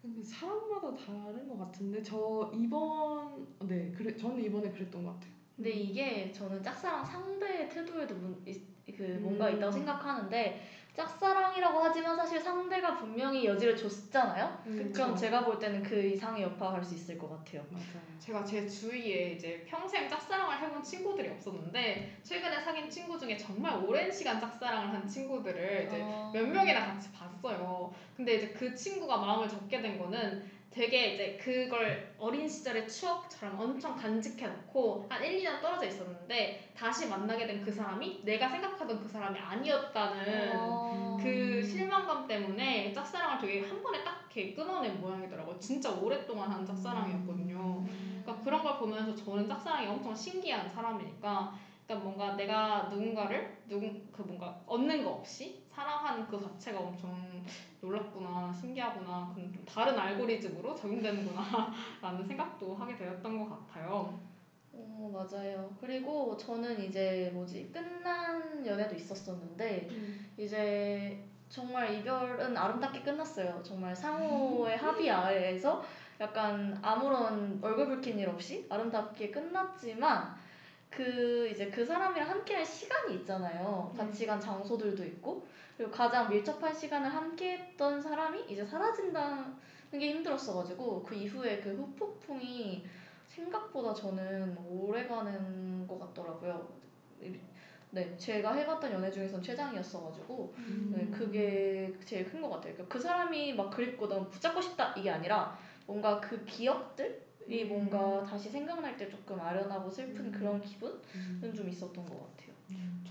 근데 사람마다 다른 것 같은데 저 이번 네 그래 저는 이번에 그랬던 것 같아요. 근데 이게 저는 짝사랑 상대의 태도에도 문, 이- 그 뭔가 음. 있다고 생각하는데 짝사랑이라고 하지만 사실 상대가 분명히 여지를 줬잖아요. 음, 그럼 제가 볼 때는 그 이상의 여파가 갈 수 있을 것 같아요. 맞아요. 제가 제 주위에 이제 평생 짝사랑을 해본 친구들이 없었는데 최근에 사귄 친구 중에 정말 오랜 시간 짝사랑을 한 친구들을 이제 어. 몇 명이나 같이 봤어요. 근데 이제 그 친구가 마음을 접게 된 거는 되게 이제 그걸 어린 시절의 추억처럼 엄청 간직해놓고 한 1, 2년 떨어져 있었는데 다시 만나게 된 그 사람이 내가 생각하던 그 사람이 아니었다는 어. 그 실망감 때문에 짝사랑을 되게 한 번에 딱 이렇게 끊어낸 모양이더라고요. 진짜 오랫동안 한 짝사랑이었거든요. 그러니까 그런 걸 보면서 저는 짝사랑이 엄청 신기한 사람이니까 그러니까 뭔가 내가 누군가를 누군 그 뭔가 얻는 거 없이 사랑하는 그 자체가 엄청 놀랍구나 신기하구나 좀 다른 알고리즘으로 적용되는구나 라는 [laughs] 생각도 하게 되었던 것 같아요. 어, 맞아요. 그리고 저는 이제 뭐지 끝난 연애도 있었었는데 이제 정말 이별은 아름답게 끝났어요. 정말 상호의 합의 아래에서 약간 아무런 얼굴 붉힌 일 없이 아름답게 끝났지만 그 이제 그 사람이랑 함께할 시간이 있잖아요. 같이 간 장소들도 있고 그리고 가장 밀접한 시간을 함께했던 사람이 이제 사라진다는 게 힘들었어가지고 그 이후에 그 후폭풍이 생각보다 저는 오래 가는 것 같더라고요. 네, 제가 해봤던 연애 중에선 최장이었어가지고 네, 그게 제일 큰 것 같아요. 그러니까 그 사람이 막 그립고 너무 붙잡고 싶다 이게 아니라 뭔가 그 기억들 이 뭔가 다시 생각날 때 조금 아련하고 슬픈 음. 그런 기분은 음. 좀 있었던 것 같아요.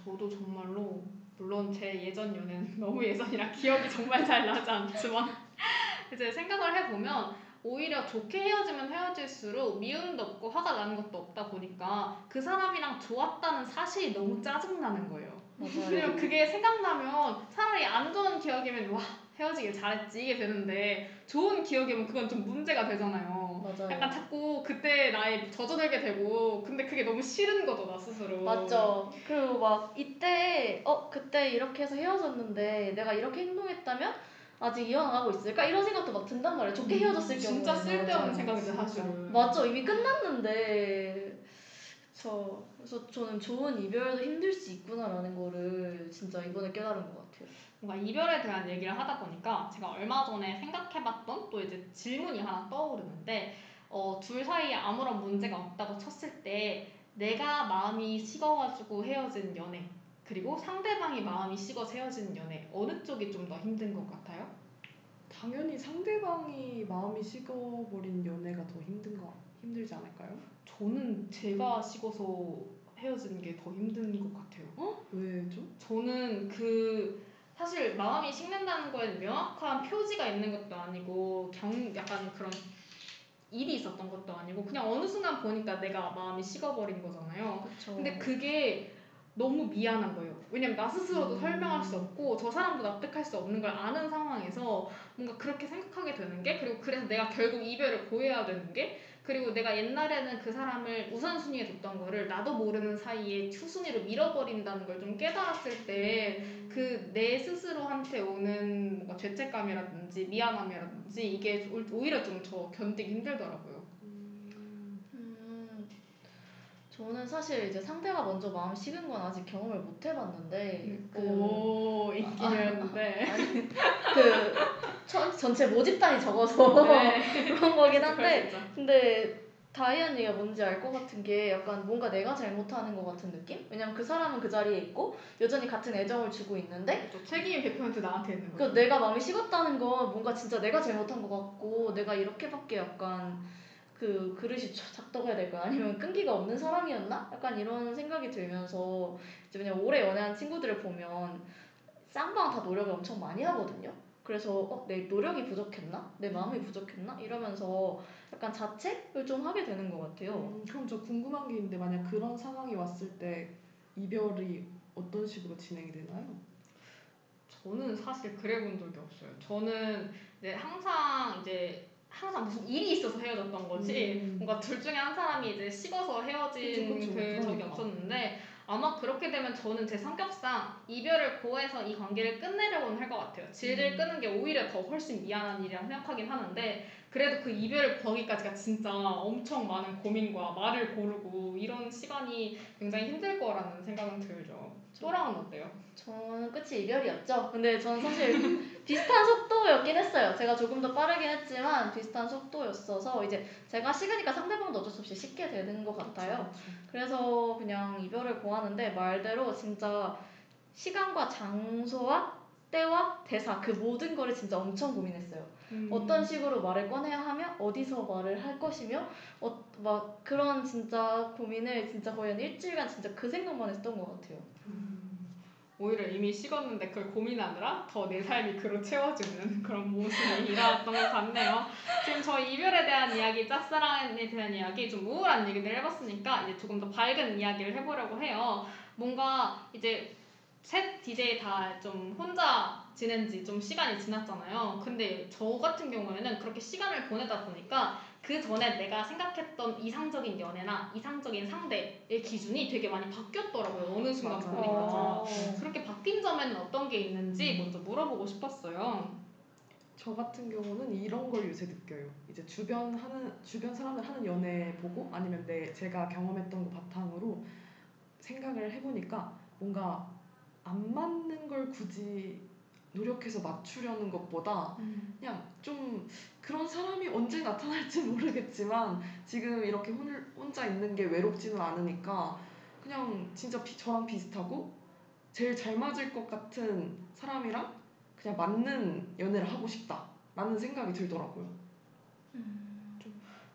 저도 정말로 물론 제 예전 연애는 [laughs] 너무 예전이라 기억이 정말 잘 나지 않지만 [laughs] 이제 생각을 해보면 오히려 좋게 헤어지면 헤어질수록 미움도 없고 화가 나는 것도 없다 보니까 그 사람이랑 좋았다는 사실이 너무 짜증나는 거예요. 왜냐면 맞아요. 그게 생각나면 차라리 안 좋은 기억이면 와 헤어지길 잘했지 이게 되는데 좋은 기억이면 그건 좀 문제가 되잖아요. 맞아요. 약간 자꾸 그때 나에 젖어들게 되고 근데 그게 너무 싫은 거죠 나 스스로. 맞죠. 그리고 막 이때 어 그때 이렇게 해서 헤어졌는데 내가 이렇게 행동했다면 아직 이어나가고 있을까 이런 생각도 막 든단 말이에요. 좋게 헤어졌을 경우에 진짜 쓸데없는. 생각이죠 사실은. 맞죠. 이미 끝났는데 저 그래서 저는 좋은 이별도 힘들 수 있구나라는 거를 진짜 이번에 깨달은 것 같아요. 뭔가 이별에 대한 얘기를 하다 보니까 제가 얼마 전에 생각해봤던 또 이제 질문이 하나 떠오르는데 어, 둘 사이에 아무런 문제가 없다고 쳤을 때 내가 마음이 식어가지고 헤어진 연애 그리고 상대방이 마음이 식어서 헤어진 연애 어느 쪽이 좀 더 힘든 것 같아요? 당연히 상대방이 마음이 식어버린 연애가 더 힘든 거 힘들지 않을까요? 저는 제가 식어서 헤어지는 게더 힘든 것 같아요. 왜죠? 저는 그 사실 마음이 식는다는 거에 명확한 표지가 있는 것도 아니고 경 약간 그런 일이 있었던 것도 아니고 그냥 어느 순간 보니까 내가 마음이 식어버린 거잖아요. 그렇죠. 근데 그게 너무 미안한 거예요. 왜냐면 나 스스로도 음. 설명할 수 없고 저 사람도 납득할 수 없는 걸 아는 상황에서 뭔가 그렇게 생각하게 되는 게 그리고 그래서 내가 결국 이별을 고해야 되는 게 그리고 내가 옛날에는 그 사람을 우선순위에 뒀던 거를 나도 모르는 사이에 추순위로 밀어버린다는 걸 좀 깨달았을 때 그 내 스스로한테 오는 뭔가 죄책감이라든지 미안함이라든지 이게 오- 오히려 좀더 견디기 힘들더라고요. 음, 음, 저는 사실 이제 상대가 먼저 마음 식은 건 아직 경험을 못 해봤는데 그오 인기였는데. 아니 [laughs] 그 전, 전체 모집단이 적어서 네. [laughs] 그런 거긴 한데. 근데 다이 언니가 뭔지 알 것 같은 게 약간 뭔가 내가 잘못하는 것 같은 느낌? 왜냐면 그 사람은 그 자리에 있고 여전히 같은 애정을 주고 있는데 그렇죠. 책임이 100% 나한테 있는 그 거죠. 내가 마음이 식었다는 건 뭔가 진짜 내가 잘못한 것 같고 내가 이렇게밖에 약간 그 그릇이 자- 작동해야 될까 아니면 끈기가 없는 사람이었나? 약간 이런 생각이 들면서 이제 그냥 오래 연애한 친구들을 보면 쌍방 다 노력을 엄청 많이 하거든요. 그래서 어, 내 노력이 부족했나? 내 마음이 부족했나? 이러면서 약간 자책을 좀 하게 되는 것 같아요. 음, 그럼 저 궁금한 게 있는데 만약 그런 상황이 왔을 때 이별이 어떤 식으로 진행이 되나요? 저는 사실 그래 본 적이 없어요. 저는 이제 항상 이제 항상 무슨 일이 있어서 헤어졌던 거지 음. 뭔가 둘 중에 한 사람이 이제 식어서 헤어진 그쵸, 그쵸. 그 적이 그러니까. 없었는데 아마 그렇게 되면 저는 제 성격상 이별을 고해서 이 관계를 끝내려고는 할 것 같아요. 질질 음. 끄는 게 오히려 더 훨씬 미안한 일이라 생각하긴 하는데 그래도 그 이별을 구하기까지가 진짜 엄청 많은 고민과 말을 고르고 이런 시간이 굉장히 힘들 거라는 생각은 들죠. 또랑은 어때요? 저는 끝이 이별이었죠. 근데 저는 사실 [laughs] 비슷한 속도였긴 했어요. 제가 조금 더 빠르긴 했지만 비슷한 속도였어서 이제 제가 식으니까 상대방도 어쩔 수 없이 식게 되는 것 같아요. 그래서 그냥 이별을 고하는데 말대로 진짜 시간과 장소와 때와 대사 그 모든 거를 진짜 엄청 고민했어요. 음. 어떤 식으로 말을 꺼내야 하며 어디서 말을 할 것이며 어, 막 그런 진짜 고민을 진짜 거의 한 일주일간 진짜 그 생각만 했던 것 같아요. 오히려 이미 식었는데 그걸 고민하느라 더 내 삶이 그로 채워주는 [laughs] 그런 모습이 일어났던 것 같네요. 지금 저희 이별에 대한 이야기, 짝사랑에 대한 이야기, 좀 우울한 얘기들 해봤으니까 이제 조금 더 밝은 이야기를 해보려고 해요. 뭔가 이제 셋 DJ 다 좀 혼자 지낸 지 좀 시간이 지났잖아요. 근데 저 같은 경우에는 그렇게 시간을 보내다 보니까 그 전에 내가 생각했던 이상적인 연애나 이상적인 상대의 기준이 되게 많이 바뀌었더라고요. 어느 순간 맞아요. 보니까. 어. 그렇게 바뀐 점에는 어떤 게 있는지 먼저 물어보고 싶었어요. 저 같은 경우는 이런 걸 요새 느껴요. 이제 주변 하는 주변 사람들 하는 연애 보고 아니면 내 제가 경험했던 거 바탕으로 생각을 해보니까 뭔가 안 맞는 걸 굳이 노력해서 맞추려는 것보다 그냥 좀 그런 사람이 언제 나타날지 [laughs] 모르겠지만 지금 이렇게 혼, 혼자 있는 게 외롭지는 않으니까 그냥 진짜 비- 저랑 비슷하고 제일 잘 맞을 것 같은 사람이랑 그냥 맞는 연애를 하고 싶다라는 생각이 들더라고요.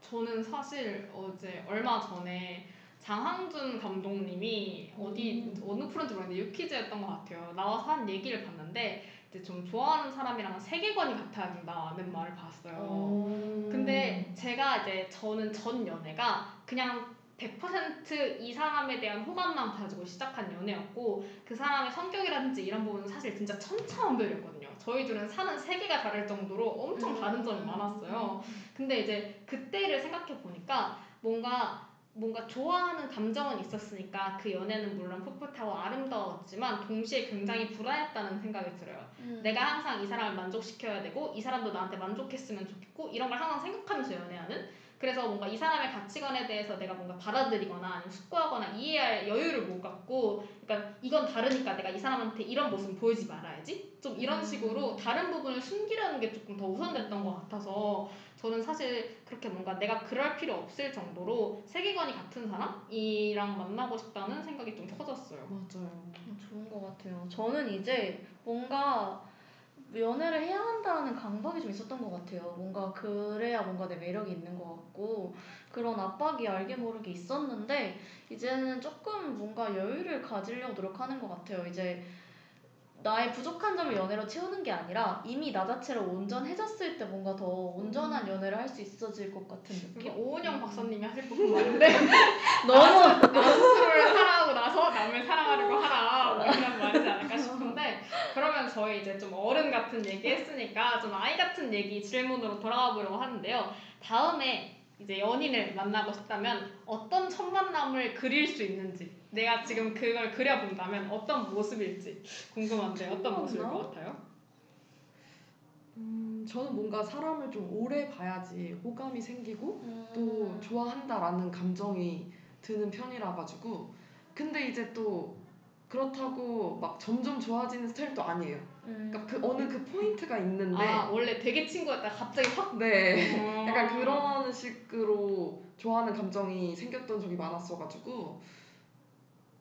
저는 사실 어제 얼마 전에 장항준 감독님이 어디 어느 프로인지 모르겠는데 유퀴즈였던 것 같아요. 나와서 한 얘기를 봤는데 이제 좀 좋아하는 사람이랑 세계관이 같아야 된다는 말을 봤어요. 근데 제가 이제 저는 전 연애가 그냥 100%이 사람에 대한 호감만 가지고 시작한 연애였고 그 사람의 성격이라든지 이런 부분은 사실 진짜 천차만별이었거든요. 저희 둘은 사는 세계가 다를 정도로 엄청 다른 점이 많았어요. 근데 이제 그때를 생각해 보니까 뭔가 뭔가 좋아하는 감정은 있었으니까 그 연애는 물론 풋풋하고 아름다웠지만 동시에 굉장히 불안했다는 생각이 들어요. 음. 내가 항상 이 사람을 만족시켜야 되고 이 사람도 나한테 만족했으면 좋겠고 이런 걸 항상 생각하면서 연애하는 그래서 뭔가 이 사람의 가치관에 대해서 내가 뭔가 받아들이거나 아니면 숙고하거나 이해할 여유를 못 갖고 그러니까 이건 다르니까 내가 이 사람한테 이런 모습 보이지 말아야지 좀 이런 식으로 다른 부분을 숨기려는 게 조금 더 우선됐던 것 같아서 저는 사실 그렇게 뭔가 내가 그럴 필요 없을 정도로 세계관이 같은 사람이랑 만나고 싶다는 생각이 좀 커졌어요. 맞아요. 음, 좋은 것 같아요. 저는 이제 뭔가 연애를 해야 한다는 강박이 좀 있었던 것 같아요. 뭔가 그래야 뭔가 내 매력이 있는 것 같고 그런 압박이 알게 모르게 있었는데 이제는 조금 뭔가 여유를 가지려고 노력하는 것 같아요. 이제 나의 부족한 점을 연애로 채우는 게 아니라 이미 나 자체로 온전해졌을 때 뭔가 더 온전한 연애를 할 수 있어질 것 같은 느낌? 오은영 박사님이 하실 법은 많은데 [laughs] 너무 나 스스로를 사랑하고 나서 남을 사랑하려고 하라 뭐 이런 말이지 않을까 싶은데 그러면 저희 이제 좀 어른 같은 얘기 했으니까 좀 아이 같은 얘기 질문으로 돌아가 보려고 하는데요 다음에 이제 연인을 만나고 싶다면 어떤 첫 만남을 그릴 수 있는지 내가 지금 그걸 그려본다면 어떤 모습일지 궁금한데 어떤 첫 모습일? 것 같아요? 음, 저는 뭔가 사람을 좀 오래 봐야지 호감이 생기고 음. 또 좋아한다라는 감정이 드는 편이라 가지고 근데 이제 또 그렇다고 막 점점 좋아지는 스타일도 아니에요. 음. 그러니까 그 어느 그 포인트가 있는데 아 원래 되게 친구였다가 갑자기 확 네. 어. 약간 그런 식으로 좋아하는 감정이 생겼던 적이 많았어가지고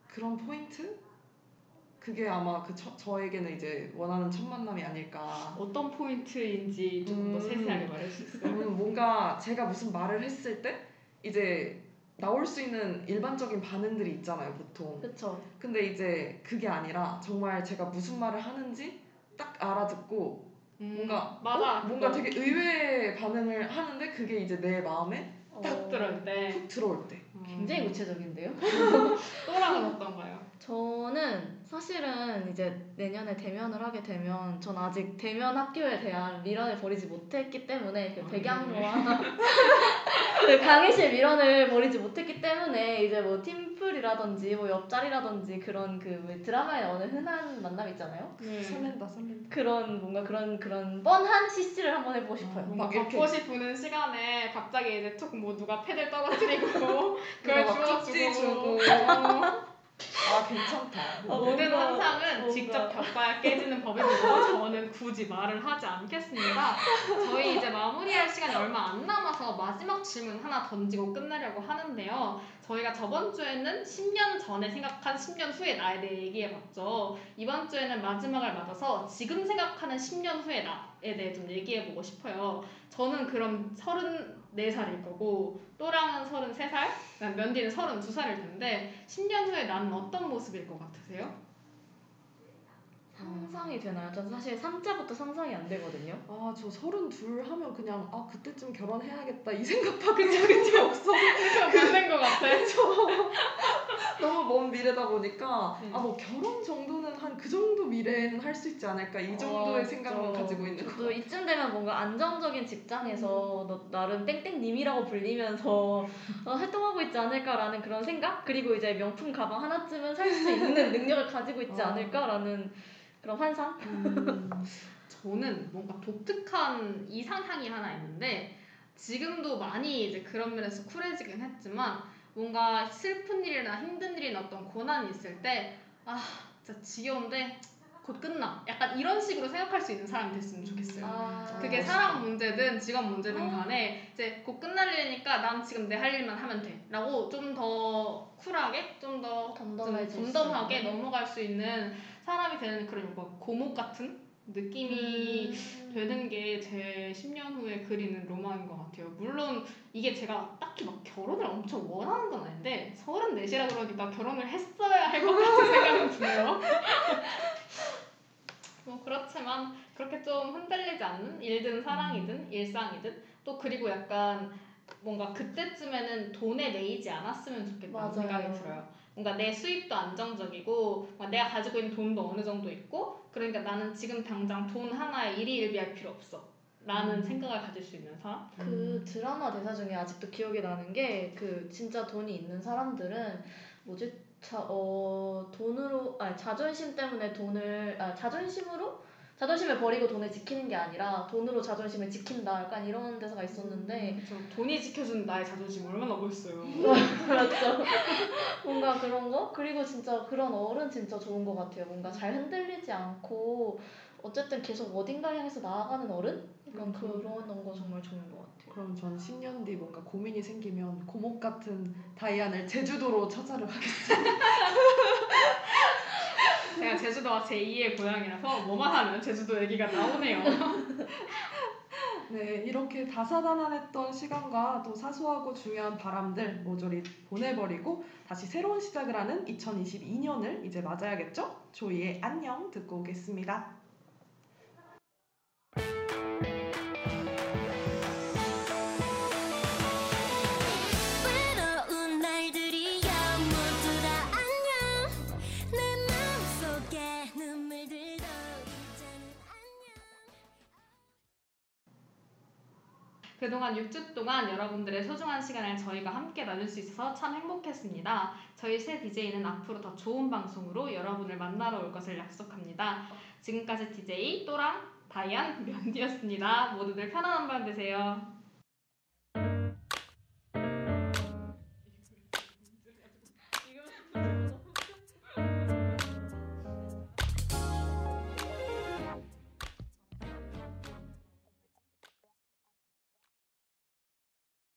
그런 포인트? 그게 아마 그 저, 저에게는 이제 원하는 첫 만남이 아닐까. 어떤 포인트인지 조금 더 음. 세세하게 말할 수 있어요? 음, 뭔가 제가 무슨 말을 했을 때 이제 나올 수 있는 일반적인 반응들이 있잖아요, 보통. 그쵸. 근데 이제 그게 아니라 정말 제가 무슨 말을 하는지 딱 알아듣고 뭔가 맞아 어? 뭔가. 되게 의외의 반응을 하는데 그게 이제 내 마음에 딱 어, 들어올 때 훅 들어올 때. 굉장히 구체적인데요. [laughs] 또랑은 어떤가요? 저는 사실은 이제 내년에 대면을 하게 되면 전 아직 대면 학교에 대한 미련을 버리지 못했기 때문에 그 아, 백양로와 [laughs] 그 강의실 미련을 버리지 못했기 때문에 이제 뭐 팀플이라든지 뭐 옆자리라든지 그런 그왜 드라마에 나오는 흔한 만남 있잖아요. 네. 설렌다, 설렌다. 그런 뭔가 그런 그런 뻔한 CC를 한번 해보고 싶어요. 뭔가 막 벚꽃이 부는 시간에 갑자기 이제 툭 뭐 누가 패들 떨어뜨리고 [laughs] 그걸 쪽지 주워 주고 주고. 어. 아 괜찮다. 어, 모든 환상은 뭔가- 직접 겪어야 깨지는 법이므로 저는 굳이 말을 하지 않겠습니다. 저희 이제 마무리할 시간이 얼마 안 남아서 마지막 질문 하나 던지고 끝내려고 하는데요. 저희가 저번 주에는 10년 전에 생각한 10년 후의 나에 대해 얘기해봤죠. 이번 주에는 마지막을 맞아서 지금 생각하는 10년 후의 나에 대해 좀 얘기해보고 싶어요. 저는 그럼 34살일 거고 또랑은 33살, 면디는 32살일 텐데 10년 후에 나는 어떤 모습일 것 같으세요? 상상이 되나요? 전 사실 3자부터 상상이 안 되거든요. 아 저 서른 둘 하면 그냥 아 그때쯤 결혼해야겠다 이 생각밖에 [laughs] 들게 없어. 맞는 것 같아. [laughs] 너무 먼 미래다 보니까 음. 아 뭐 결혼 정도는 한 그 정도 미래에는 할 수 있지 않을까 이 정도의 어, 생각만 저- 가지고 있는 거. 저도 이쯤 되면 뭔가 안정적인 직장에서 너, 나름 땡땡님이라고 불리면서 어, 활동하고 있지 않을까라는 그런 생각? 그리고 이제 명품 가방 하나쯤은 살 수 있는 능력을 가지고 있지 어. 않을까라는 그런 환상? 음. 저는 뭔가 독특한 이상향이 하나 있는데 지금도 많이 이제 그런 면에서 쿨해지긴 했지만 뭔가 슬픈 일이나 힘든 일이나 어떤 고난이 있을 때 아 진짜 지겨운데 곧 끝나 약간 이런 식으로 생각할 수 있는 사람이 됐으면 좋겠어요. 아, 그게 멋있다. 사랑 문제든 직업 문제든 아. 간에 이제 곧 끝날 일이니까 난 지금 내 할 일만 하면 돼 라고 좀 더 쿨하게 좀 더 덤덤하게. 넘어갈 수 있는 사람이 되는 그런 뭔가 고목 같은 느낌이 음. 되는 게 제 10년 후에 그리는 로망인 것 같아요. 물론 이게 제가 딱히 막 결혼을 엄청 원하는 건 아닌데 34시라 그러니까 결혼을 했어야 할 것 같은 [laughs] 생각은 드네요. 뭐 그렇지만 그렇게 좀 흔들리지 않는 일든 사랑이든 일상이든 또 그리고 약간 뭔가 그때쯤에는 돈에 매이지 않았으면 좋겠다는 맞아요. 생각이 들어요. 뭔가 내 수입도 안정적이고 뭔가 내가 가지고 있는 돈도 어느 정도 있고 그러니까 나는 지금 당장 돈 하나에 일희일비할 필요 없어. 라는 음. 생각을 가질 수 있는 사람? 그 드라마 대사 중에 아직도 기억이 나는 게 그 진짜 돈이 있는 사람들은 뭐지 자, 어, 돈으로 아니 자존심 때문에 돈을 아 자존심으로? 자존심을 버리고 돈을 지키는 게 아니라 돈으로 자존심을 지킨다. 약간 이런 대사가 있었는데. 저 돈이 지켜주는 나의 자존심 얼마나 멋있어요. 맞죠. [laughs] 뭔가 그런 거? 그리고 진짜 그런 어른 진짜 좋은 것 같아요. 뭔가 잘 흔들리지 않고 어쨌든 계속 어딘가 향해서 나아가는 어른 약간 그렇죠. 그런 거 정말 좋은 것 같아요. 그럼 전 10년 뒤 뭔가 고민이 생기면 고목 같은 다이안을 제주도로 찾아를 하겠습니다. [laughs] 제가 제주도가 제2의 고향이라서 뭐만 하면 제주도 얘기가 나오네요. [laughs] 네, 이렇게 다사다난했던 시간과 또 사소하고 중요한 바람들 모조리 보내버리고 다시 새로운 시작을 하는 2022년을 이제 맞아야겠죠? 조이의 안녕 듣고 오겠습니다. 그동안 6주 동안 여러분들의 소중한 시간을 저희가 함께 나눌 수 있어서 참 행복했습니다. 저희 새 DJ는 앞으로 더 좋은 방송으로 여러분을 만나러 올 것을 약속합니다. 지금까지 DJ 또랑 다이안 면디였습니다. 모두들 편안한 밤 되세요.